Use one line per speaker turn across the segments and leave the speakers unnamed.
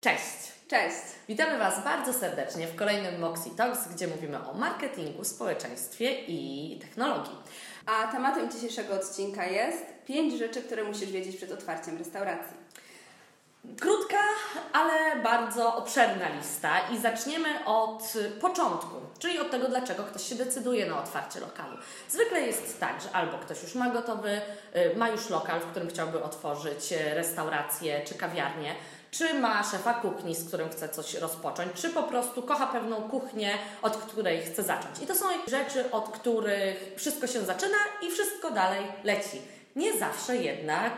Cześć!
Cześć!
Witamy Was bardzo serdecznie w kolejnym Moxie Talks, gdzie mówimy o marketingu, społeczeństwie i technologii.
A tematem dzisiejszego odcinka jest pięć rzeczy, które musisz wiedzieć przed otwarciem restauracji.
Krótka, ale bardzo obszerna lista i zaczniemy od początku, czyli od tego, dlaczego ktoś się decyduje na otwarcie lokalu. Zwykle jest tak, że albo ktoś już ma gotowy, y, ma już lokal, w którym chciałby otworzyć y, restaurację czy kawiarnię, czy ma szefa kuchni, z którym chce coś rozpocząć, czy po prostu kocha pewną kuchnię, od której chce zacząć. I to są rzeczy, od których wszystko się zaczyna i wszystko dalej leci. Nie zawsze jednak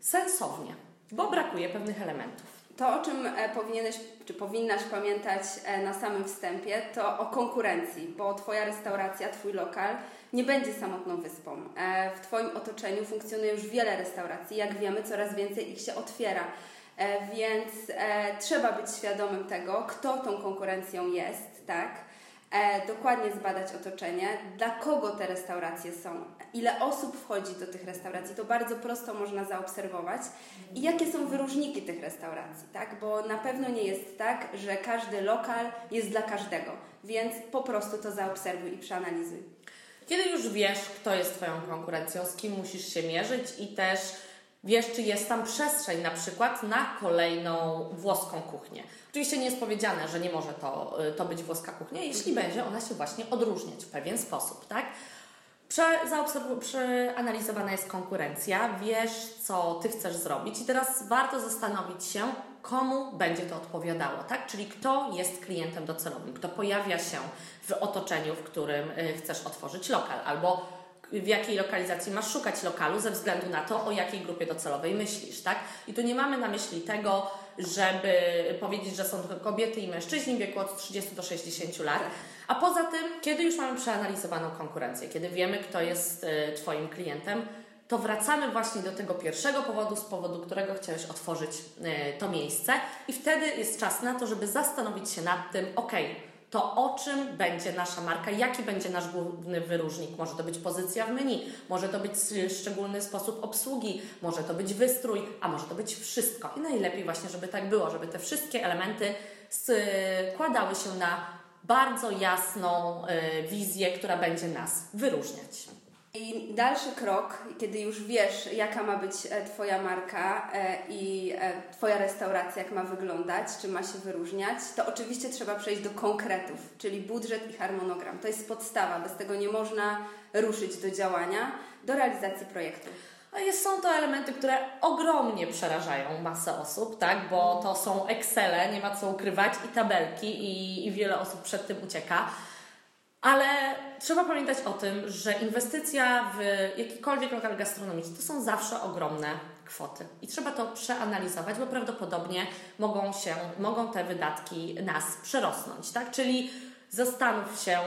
sensownie, bo brakuje pewnych elementów.
To, o czym e, powinieneś, czy powinnaś pamiętać e, na samym wstępie, to o konkurencji, bo Twoja restauracja, Twój lokal nie będzie samotną wyspą. E, w Twoim otoczeniu funkcjonuje już wiele restauracji. Jak wiemy, coraz więcej ich się otwiera. E, więc e, trzeba być świadomym tego, kto tą konkurencją jest, tak? E, dokładnie zbadać otoczenie, dla kogo te restauracje są, ile osób wchodzi do tych restauracji, to bardzo prosto można zaobserwować i jakie są wyróżniki tych restauracji, tak? Bo na pewno nie jest tak, że każdy lokal jest dla każdego, więc po prostu to zaobserwuj i przeanalizuj.
Kiedy już wiesz, kto jest Twoją konkurencją, z kim musisz się mierzyć i też wiesz, czy jest tam przestrzeń na przykład na kolejną włoską kuchnię. Oczywiście nie jest powiedziane, że nie może to, y, to być włoska kuchnia, jeśli będzie ona się właśnie odróżniać w pewien sposób, tak? Prze, przeanalizowana jest konkurencja, wiesz, co Ty chcesz zrobić i teraz warto zastanowić się, komu będzie to odpowiadało, tak? Czyli kto jest klientem docelowym, kto pojawia się w otoczeniu, w którym y, chcesz otworzyć lokal, albo w jakiej lokalizacji masz szukać lokalu ze względu na to, o jakiej grupie docelowej myślisz, tak? I tu nie mamy na myśli tego, żeby powiedzieć, że są to kobiety i mężczyźni w wieku od 30 do 60 lat. A poza tym, kiedy już mamy przeanalizowaną konkurencję, kiedy wiemy, kto jest y, Twoim klientem, to wracamy właśnie do tego pierwszego powodu, z powodu którego chciałeś otworzyć y, to miejsce, i wtedy jest czas na to, żeby zastanowić się nad tym, ok, to o czym będzie nasza marka, jaki będzie nasz główny wyróżnik. Może to być pozycja w menu, może to być szczególny sposób obsługi, może to być wystrój, a może to być wszystko. I najlepiej właśnie, żeby tak było, żeby te wszystkie elementy składały się na bardzo jasną y, wizję, która będzie nas wyróżniać.
I dalszy krok, kiedy już wiesz, jaka ma być e, Twoja marka e, i e, Twoja restauracja, jak ma wyglądać, czy ma się wyróżniać, to oczywiście trzeba przejść do konkretów, czyli budżet i harmonogram. To jest podstawa, bez tego nie można ruszyć do działania, do realizacji projektu.
Jest, są to elementy, które ogromnie przerażają masę osób, tak? bo to są Excele, nie ma co ukrywać, i tabelki, i, i wiele osób przed tym ucieka. Ale trzeba pamiętać o tym, że inwestycja w jakikolwiek lokal gastronomiczny to są zawsze ogromne kwoty. I trzeba to przeanalizować, bo prawdopodobnie mogą się, mogą te wydatki nas przerosnąć, tak? Czyli zastanów się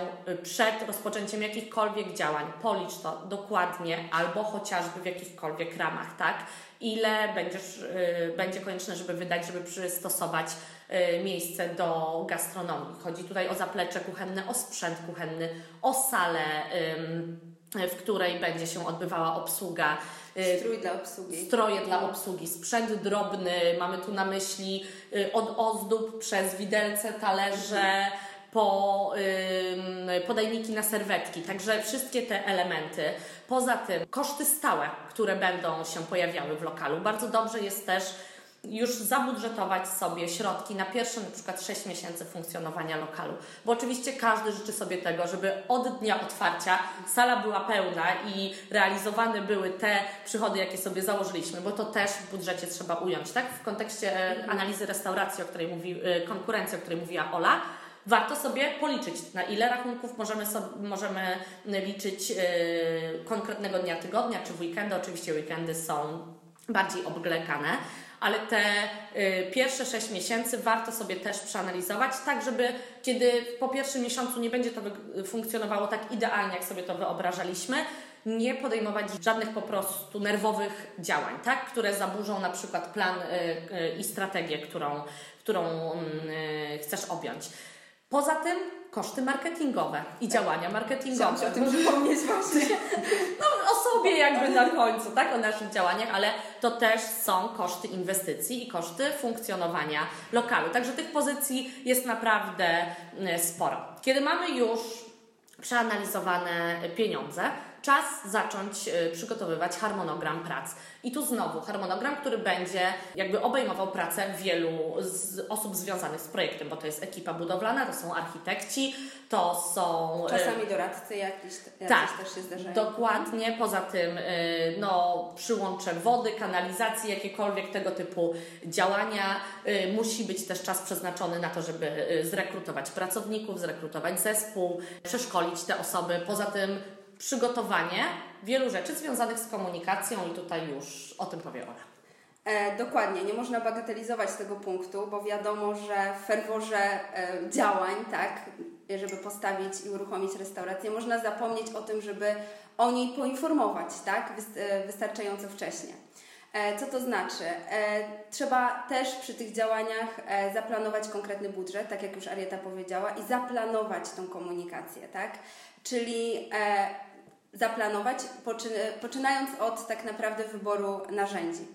przed rozpoczęciem jakichkolwiek działań, policz to dokładnie albo chociażby w jakichkolwiek ramach, tak? Ile będziesz, yy, będzie konieczne, żeby wydać, żeby przystosować Y, miejsce do gastronomii. Chodzi tutaj o zaplecze kuchenne, o sprzęt kuchenny, o salę, w której będzie się odbywała obsługa.
Y, Strój dla obsługi.
Stroje dla obsługi, sprzęt drobny, mamy tu na myśli y, od ozdób przez widelce, talerze, po podajniki na serwetki. Także wszystkie te elementy. Poza tym koszty stałe, które będą się pojawiały w lokalu. Bardzo dobrze jest też już zabudżetować sobie środki na pierwsze na przykład 6 miesięcy funkcjonowania lokalu. Bo oczywiście każdy życzy sobie tego, żeby od dnia otwarcia sala była pełna i realizowane były te przychody, jakie sobie założyliśmy, bo to też w budżecie trzeba ująć, tak? W kontekście e, analizy restauracji, o której mówi, e, konkurencji, o której mówiła Ola, warto sobie policzyć, na ile rachunków możemy, sobie, możemy liczyć yy, konkretnego dnia tygodnia, czy w weekendy. Oczywiście weekendy są bardziej oblegane, ale te y, pierwsze 6 miesięcy warto sobie też przeanalizować, tak żeby kiedy po pierwszym miesiącu nie będzie to funkcjonowało tak idealnie, jak sobie to wyobrażaliśmy, nie podejmować żadnych po prostu nerwowych działań, tak? które zaburzą na przykład plan y, i strategię, którą, którą mm, chcesz objąć. Poza tym koszty marketingowe i działania marketingowe.
Chciałam o tym przypomnieć właśnie.
No o sobie jakby na końcu, tak? O naszych działaniach, ale to też są koszty inwestycji i koszty funkcjonowania lokalu. Także tych pozycji jest naprawdę mm, sporo. Kiedy mamy już przeanalizowane pieniądze, czas zacząć y, przygotowywać harmonogram prac. I tu znowu harmonogram, który będzie jakby obejmował pracę wielu osób związanych z projektem, bo to jest ekipa budowlana, to są architekci, to są.
Y, Czasami doradcy jakieś, jakieś tak, też się zdarzają.
Dokładnie, poza tym y, no, przyłącze wody, kanalizacji, jakiekolwiek tego typu działania. Musi być też czas przeznaczony na to, żeby zrekrutować pracowników, zrekrutować zespół, przeszkolić te osoby. Poza tym przygotowanie wielu rzeczy związanych z komunikacją i tutaj już o tym powie Ola.
E, dokładnie, nie można bagatelizować tego punktu, bo wiadomo, że w ferworze e, działań, tak, żeby postawić i uruchomić restaurację, można zapomnieć o tym, żeby o niej poinformować, tak, e, wystarczająco wcześnie. E, co to znaczy? E, trzeba też przy tych działaniach zaplanować konkretny budżet, tak jak już Arieta powiedziała, i zaplanować tą komunikację, tak? Czyli zaplanować, poczynając od tak naprawdę wyboru narzędzi.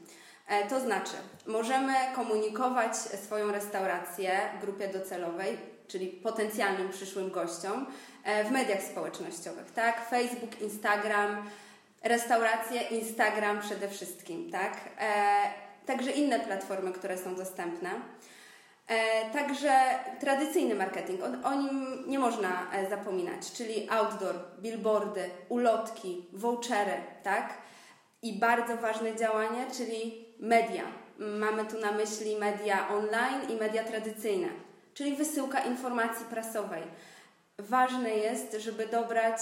E, to znaczy, możemy komunikować swoją restaurację grupie docelowej, czyli potencjalnym przyszłym gościom, e, w mediach społecznościowych, tak? Facebook, Instagram, restauracje, Instagram przede wszystkim, tak? E, także inne platformy, które są dostępne. E, także tradycyjny marketing, o, nim nie można e, zapominać, czyli outdoor, billboardy, ulotki, vouchery, tak? I bardzo ważne działanie, czyli media. Mamy tu na myśli media online i media tradycyjne, czyli wysyłka informacji prasowej. Ważne jest, żeby dobrać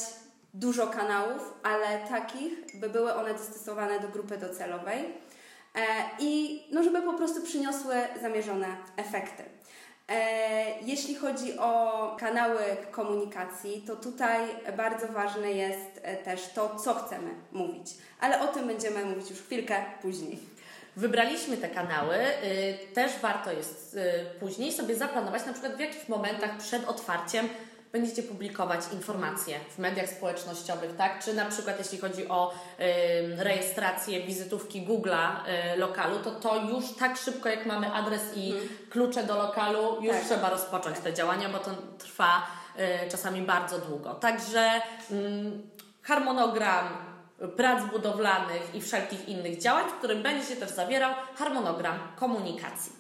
dużo kanałów, ale takich, by były one dostosowane do grupy docelowej i no, żeby po prostu przyniosły zamierzone efekty. E, jeśli chodzi o kanały komunikacji, to tutaj bardzo ważne jest e, też to, co chcemy mówić, ale o tym będziemy mówić już chwilkę później.
Wybraliśmy te kanały, y, też warto jest y, później sobie zaplanować, na przykład w jakich momentach przed otwarciem będziecie publikować informacje w mediach społecznościowych, tak? Czy na przykład jeśli chodzi o y, rejestrację wizytówki Google'a y, lokalu, to to już tak szybko jak mamy adres i hmm. klucze do lokalu, już tak. trzeba rozpocząć te działania, bo to trwa y, czasami bardzo długo. Także harmonogram prac budowlanych i wszelkich innych działań, w którym będzie się też zawierał harmonogram komunikacji.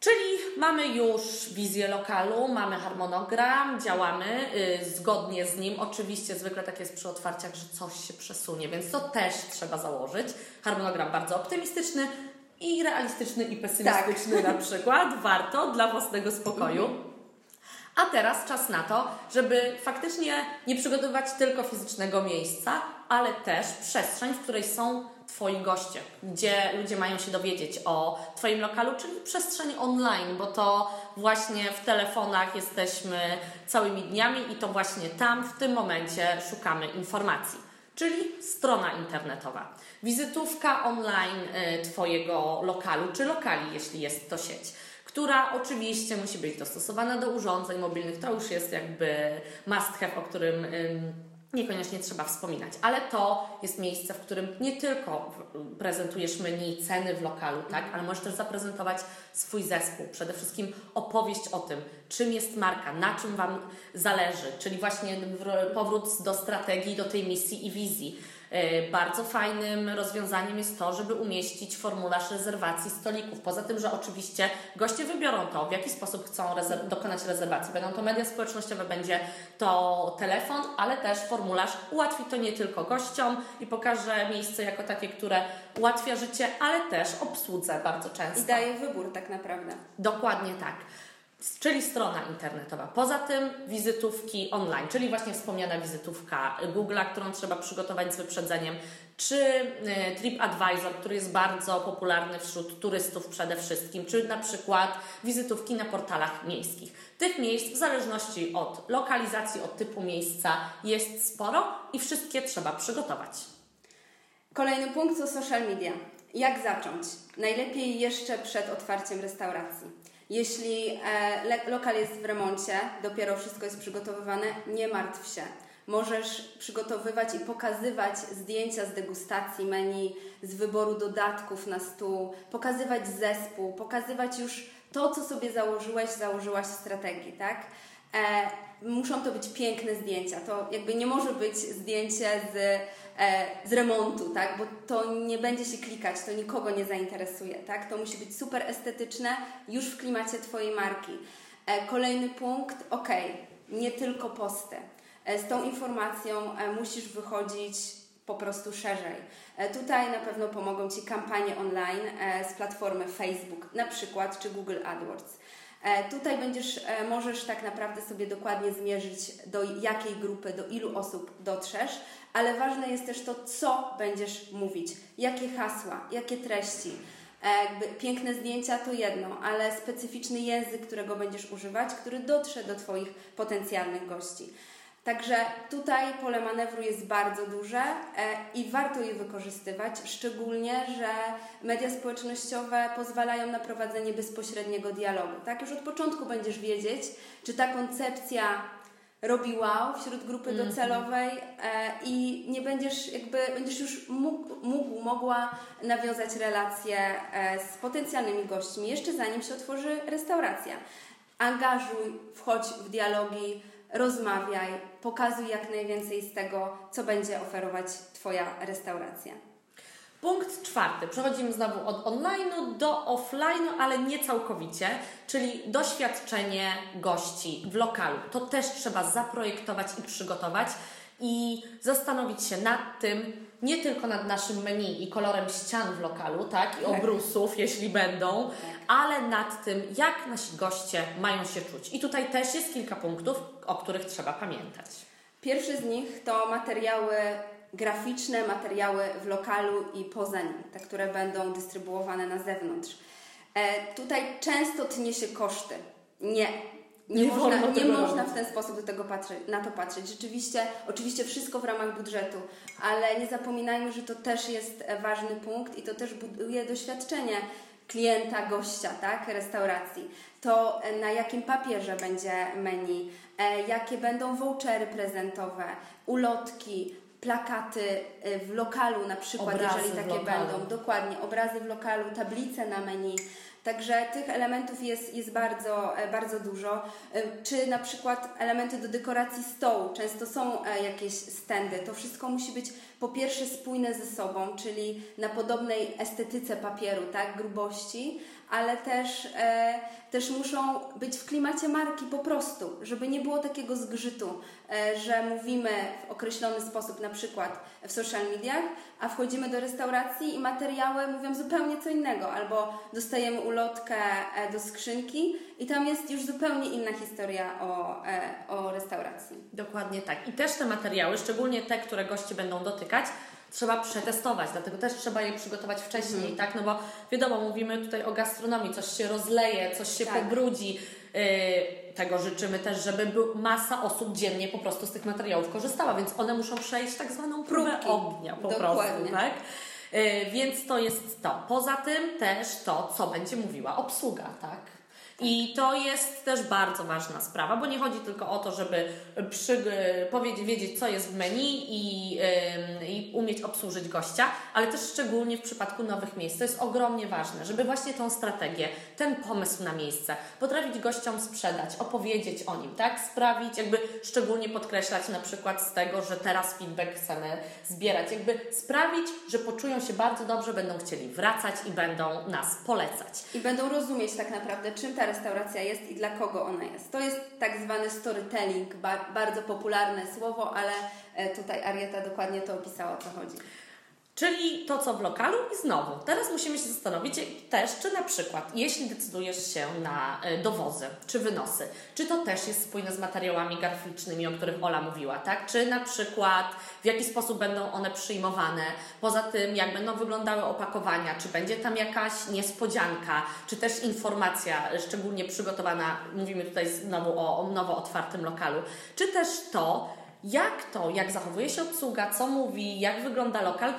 Czyli mamy już wizję lokalu, mamy harmonogram, działamy yy, zgodnie z nim. Oczywiście zwykle tak jest przy otwarciach, że coś się przesunie, więc to też trzeba założyć. Harmonogram bardzo optymistyczny i realistyczny i pesymistyczny tak. na przykład. Warto dla własnego spokoju. A teraz czas na to, żeby faktycznie nie przygotowywać tylko fizycznego miejsca, ale też przestrzeń, w której są Twoi goście, gdzie ludzie mają się dowiedzieć o Twoim lokalu, czyli przestrzeń online, bo to właśnie w telefonach jesteśmy całymi dniami i to właśnie tam, w tym momencie szukamy informacji, czyli strona internetowa. Wizytówka online y, Twojego lokalu, czy lokali, jeśli jest to sieć która oczywiście musi być dostosowana do urządzeń mobilnych. To już jest jakby must have, o którym niekoniecznie trzeba wspominać, ale to jest miejsce, w którym nie tylko prezentujesz menu, ceny w lokalu, tak, ale możesz też zaprezentować swój zespół, przede wszystkim opowieść o tym, czym jest marka, na czym Wam zależy, czyli właśnie powrót do strategii, do tej misji i wizji bardzo fajnym rozwiązaniem jest to, żeby umieścić formularz rezerwacji stolików. Poza tym, że oczywiście goście wybiorą to, w jaki sposób chcą rezerw dokonać rezerwacji. Będą to media społecznościowe, będzie to telefon, ale też formularz ułatwi to nie tylko gościom i pokaże miejsce jako takie, które ułatwia życie, ale też obsłudze bardzo często.
I daje wybór tak naprawdę.
Dokładnie tak czyli strona internetowa. Poza tym wizytówki online, czyli właśnie wspomniana wizytówka Google'a, którą trzeba przygotować z wyprzedzeniem, czy y, TripAdvisor, który jest bardzo popularny wśród turystów przede wszystkim, czy na przykład wizytówki na portalach miejskich. Tych miejsc w zależności od lokalizacji, od typu miejsca jest sporo i wszystkie trzeba przygotować.
Kolejny punkt to social media. Jak zacząć? Najlepiej jeszcze przed otwarciem restauracji. Jeśli e, lokal jest w remoncie, dopiero wszystko jest przygotowywane, nie martw się. Możesz przygotowywać i pokazywać zdjęcia z degustacji menu, z wyboru dodatków na stół, pokazywać zespół, pokazywać już to, co sobie założyłeś, założyłaś w strategii, tak? E, muszą to być piękne zdjęcia. To jakby nie może być zdjęcie z, e, z remontu, tak? Bo to nie będzie się klikać, to nikogo nie zainteresuje, tak? To musi być super estetyczne, już w klimacie Twojej marki. E, kolejny punkt, ok, nie tylko posty. E, z tą informacją e, musisz wychodzić po prostu szerzej. E, tutaj na pewno pomogą Ci kampanie online z platformy Facebook, na przykład, czy Google AdWords. Tutaj będziesz, możesz tak naprawdę sobie dokładnie zmierzyć, do jakiej grupy, do ilu osób dotrzesz, ale ważne jest też to, co będziesz mówić, jakie hasła, jakie treści. Jakby piękne zdjęcia to jedno, ale specyficzny język, którego będziesz używać, który dotrze do Twoich potencjalnych gości. Także tutaj pole manewru jest bardzo duże e, i warto je wykorzystywać, szczególnie, że media społecznościowe pozwalają na prowadzenie bezpośredniego dialogu. Tak, już od początku będziesz wiedzieć, czy ta koncepcja robi wow wśród grupy -hmm. docelowej e, i nie będziesz jakby, będziesz już mógł, mógł, mogła nawiązać relacje e, z potencjalnymi gośćmi, jeszcze zanim się otworzy restauracja. Angażuj, wchodź w dialogi, rozmawiaj, pokazuj jak najwięcej z tego, co będzie oferować Twoja restauracja.
Punkt czwarty. Przechodzimy znowu od online'u do offline'u, ale nie całkowicie, czyli doświadczenie gości w lokalu. To też trzeba zaprojektować i przygotować i zastanowić się nad tym, nie tylko nad naszym menu i kolorem ścian w lokalu, tak, i tak. obrusów, jeśli będą, tak. ale nad tym, jak nasi goście mają się czuć. I tutaj też jest kilka punktów, o których trzeba pamiętać.
Pierwszy z nich to materiały graficzne, materiały w lokalu i poza nim, te, które będą dystrybuowane na zewnątrz. E, tutaj często tnie się koszty. Nie, nie, nie można, nie można w ten sposób do tego patrzeć, na to patrzeć. Rzeczywiście, oczywiście wszystko w ramach budżetu, ale nie zapominajmy, że to też jest ważny punkt i to też buduje doświadczenie klienta, gościa, tak, restauracji. To e, na jakim papierze będzie menu, e, jakie będą vouchery prezentowe, ulotki, plakaty e, w lokalu na przykład, obrazy jeżeli takie będą, dokładnie, obrazy w lokalu, tablice na menu, Także tych elementów jest, jest bardzo, e, bardzo dużo. E, czy na przykład elementy do dekoracji stołu, często są e, jakieś stędy. To wszystko musi być po pierwsze spójne ze sobą, czyli na podobnej estetyce papieru, tak, grubości, ale też, e, też muszą być w klimacie marki po prostu, żeby nie było takiego zgrzytu, e, że mówimy w określony sposób, na przykład w social mediach, a wchodzimy do restauracji i materiały mówią zupełnie co innego, albo dostajemy ulotkę e, do skrzynki i tam jest już zupełnie inna historia o, e, o restauracji.
Dokładnie tak. I też te materiały, szczególnie te, które goście będą dotykać, trzeba przetestować, dlatego też trzeba je przygotować wcześniej, mhm. tak? No bo wiadomo, mówimy tutaj o gastronomii, coś się rozleje, coś się tak. pobrudzi. Yy, tego życzymy też, żeby masa osób dziennie po prostu z tych materiałów korzystała, więc one muszą przejść tak zwaną próbę Próbki. ognia po Dokładnie. prostu, tak? Yy, więc to jest to. Poza tym też to, co będzie mówiła obsługa, tak? I to jest też bardzo ważna sprawa, bo nie chodzi tylko o to, żeby przy, powiedzieć, wiedzieć, co jest w menu i, i umieć obsłużyć gościa, ale też szczególnie w przypadku nowych miejsc. To jest ogromnie ważne, żeby właśnie tą strategię, ten pomysł na miejsce potrafić gościom sprzedać, opowiedzieć o nim, tak? Sprawić, jakby szczególnie podkreślać na przykład z tego, że teraz feedback chcemy zbierać, jakby sprawić, że poczują się bardzo dobrze, będą chcieli wracać i będą nas polecać.
I będą rozumieć tak naprawdę, czym ta restauracja jest i dla kogo ona jest. To jest tak zwany storytelling, bardzo popularne słowo, ale e, tutaj Arieta dokładnie to opisała, o co chodzi.
Czyli to, co w lokalu i znowu. Teraz musimy się zastanowić też, czy na przykład, jeśli decydujesz się na e, dowozy czy wynosy, czy to też jest spójne z materiałami graficznymi, o których Ola mówiła, tak? Czy na przykład w jaki sposób będą one przyjmowane, poza tym jak będą wyglądały opakowania, czy będzie tam jakaś niespodzianka, czy też informacja szczególnie przygotowana, mówimy tutaj znowu o, o nowo otwartym lokalu, czy też to, jak to, jak zachowuje się obsługa, co mówi, jak wygląda lokal,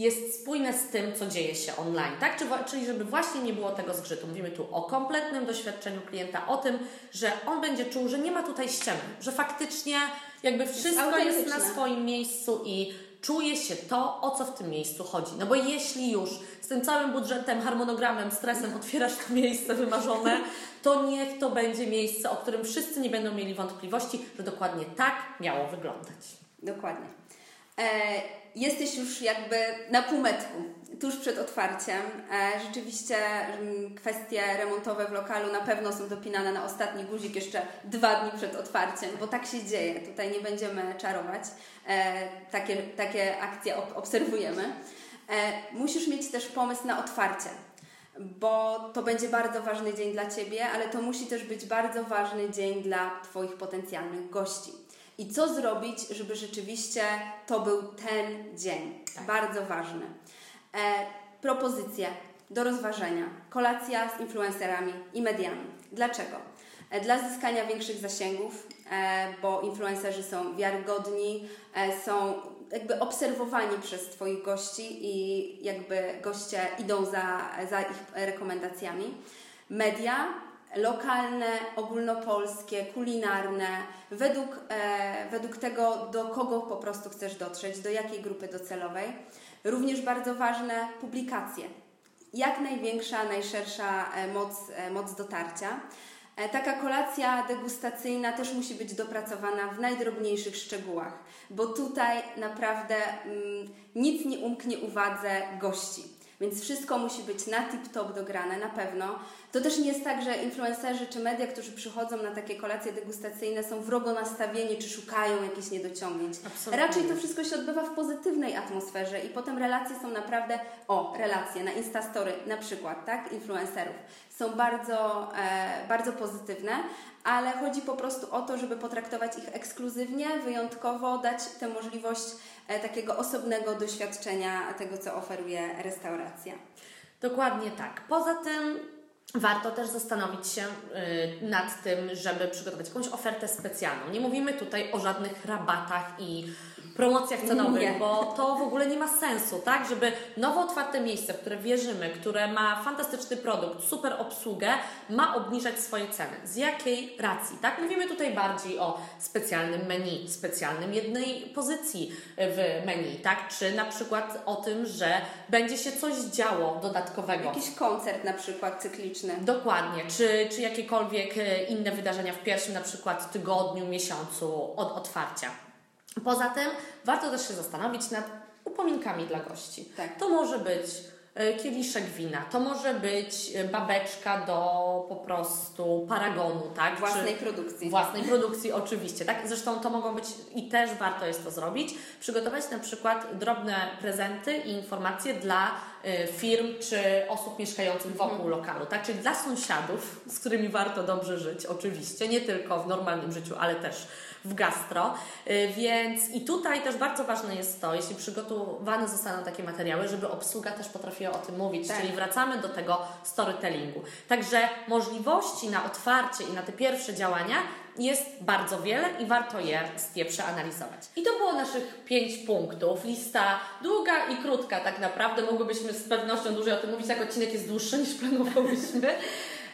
jest spójne z tym, co dzieje się online, tak? Czyli żeby właśnie nie było tego zgrzytu. Mówimy tu o kompletnym doświadczeniu klienta, o tym, że on będzie czuł, że nie ma tutaj ściemy, że faktycznie jakby wszystko jest, jest na swoim miejscu i czuje się to, o co w tym miejscu chodzi. No bo jeśli już z tym całym budżetem, harmonogramem, stresem otwierasz to miejsce wymarzone, to niech to będzie miejsce, o którym wszyscy nie będą mieli wątpliwości, że dokładnie tak miało wyglądać.
Dokładnie. E, jesteś już jakby na półmetku, tuż przed otwarciem. E, rzeczywiście mm, kwestie remontowe w lokalu na pewno są dopinane na ostatni guzik jeszcze dwa dni przed otwarciem, bo tak się dzieje. Tutaj nie będziemy czarować. E, takie, takie akcje obserwujemy. Musisz mieć też pomysł na otwarcie bo to będzie bardzo ważny dzień dla Ciebie, ale to musi też być bardzo ważny dzień dla Twoich potencjalnych gości. I co zrobić, żeby rzeczywiście to był ten dzień? Tak. Bardzo ważny. E, propozycje do rozważenia. Kolacja z influencerami i mediami. Dlaczego? E, dla zyskania większych zasięgów, e, bo influencerzy są wiarygodni, e, są jakby obserwowani przez Twoich gości i jakby goście idą za, za ich rekomendacjami. Media lokalne, ogólnopolskie, kulinarne, według, e, według tego, do kogo po prostu chcesz dotrzeć, do jakiej grupy docelowej. Również bardzo ważne publikacje. Jak największa, najszersza e, moc, e, moc dotarcia. E, taka kolacja degustacyjna też musi być dopracowana w najdrobniejszych szczegółach, bo tutaj naprawdę mm, nic nie umknie uwadze gości. Więc wszystko musi być na tip-top dograne, na pewno. To też nie jest tak, że influencerzy czy media, którzy przychodzą na takie kolacje degustacyjne są wrogo nastawieni czy szukają jakichś niedociągnięć. Absolutnie. Raczej to wszystko się odbywa w pozytywnej atmosferze i potem relacje są naprawdę, o, relacje na Instastory na przykład, tak, influencerów są bardzo, e, bardzo pozytywne, ale chodzi po prostu o to, żeby potraktować ich ekskluzywnie, wyjątkowo, dać tę możliwość e, takiego osobnego doświadczenia tego, co oferuje restauracja.
Dokładnie tak. Poza tym warto też zastanowić się y, nad tym, żeby przygotować jakąś ofertę specjalną. Nie mówimy tutaj o żadnych rabatach i promocjach cenowych, nie. bo to w ogóle nie ma sensu, tak? Żeby nowo otwarte miejsce, w które wierzymy, które ma fantastyczny produkt, super obsługę, ma obniżać swoje ceny. Z jakiej racji, tak? Mówimy tutaj bardziej o specjalnym menu, specjalnym jednej pozycji w menu, tak? Czy na przykład o tym, że będzie się coś działo dodatkowego.
Jakiś koncert na przykład cykliczny.
Dokładnie. Czy, czy jakiekolwiek e, inne wydarzenia w pierwszym na przykład tygodniu, miesiącu od otwarcia. Poza tym warto też się zastanowić nad upominkami dla gości. Tak. To może być e, kieliszek wina, to może być e, babeczka do po prostu paragonu, tak?
Własnej Czy produkcji.
Własnej produkcji, oczywiście, tak? Zresztą to mogą być i też warto jest to zrobić, przygotować na przykład drobne prezenty i informacje dla e, firm czy osób mieszkających wokół mhm. lokalu, tak? Czyli dla sąsiadów, z którymi warto dobrze żyć, oczywiście, nie tylko w normalnym życiu, ale też w gastro. Y, więc i tutaj też bardzo ważne jest to, jeśli przygotowane zostaną takie materiały, żeby obsługa też potrafiła o tym mówić, tak. czyli wracamy do tego storytellingu. Także możliwości na otwarcie i na te pierwsze działania jest bardzo wiele i warto je, je przeanalizować. I to było naszych pięć punktów. Lista długa i krótka tak naprawdę. Mogłybyśmy z pewnością dłużej o tym mówić, tak odcinek jest dłuższy niż planowałyśmy.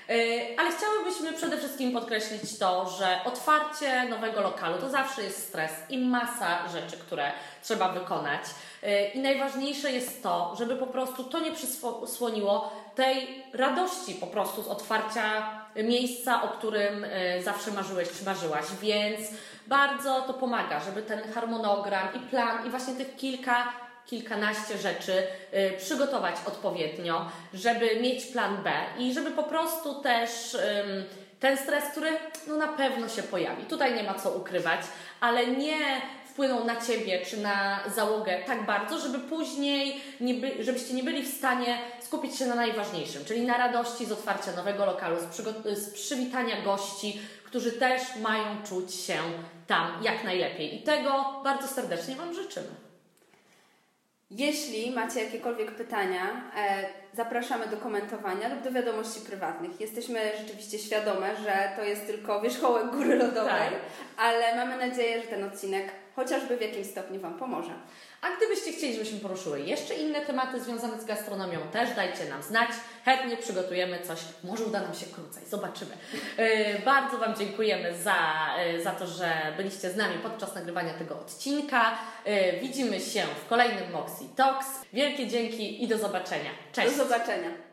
E, ale chciałybyśmy przede wszystkim podkreślić to, że otwarcie nowego lokalu to zawsze jest stres i masa rzeczy, które trzeba wykonać. E, I najważniejsze jest to, żeby po prostu to nie przysłoniło tej radości po prostu z otwarcia miejsca, o którym e, zawsze marzyłeś czy marzyłaś. Więc bardzo to pomaga, żeby ten harmonogram i plan i właśnie tych kilka kilkanaście rzeczy y, przygotować odpowiednio, żeby mieć plan B i żeby po prostu też ten stres, który no na pewno się pojawi. Tutaj nie ma co ukrywać, ale nie wpłyną na Ciebie czy na załogę tak bardzo, żeby później, nie by, żebyście nie byli w stanie skupić się na najważniejszym, czyli na radości z otwarcia nowego lokalu, z, z przywitania gości, którzy też mają czuć się tam jak najlepiej. I tego bardzo serdecznie Wam życzymy.
Jeśli macie jakiekolwiek pytania, e, zapraszamy do komentowania lub do wiadomości prywatnych. Jesteśmy rzeczywiście świadome, że to jest tylko wierzchołek góry lodowej, tak. ale mamy nadzieję, że ten odcinek chociażby w jakimś stopniu Wam pomoże.
A gdybyście chcieli, żebyśmy poruszyły jeszcze inne tematy związane z gastronomią, też dajcie nam znać. Chętnie przygotujemy coś. Może uda nam się krócej, zobaczymy. Yy, bardzo Wam dziękujemy za, yy, za to, że byliście z nami podczas nagrywania tego odcinka. Yy, widzimy się w kolejnym Moxie Talks. Wielkie dzięki i do zobaczenia. Cześć!
Do zobaczenia.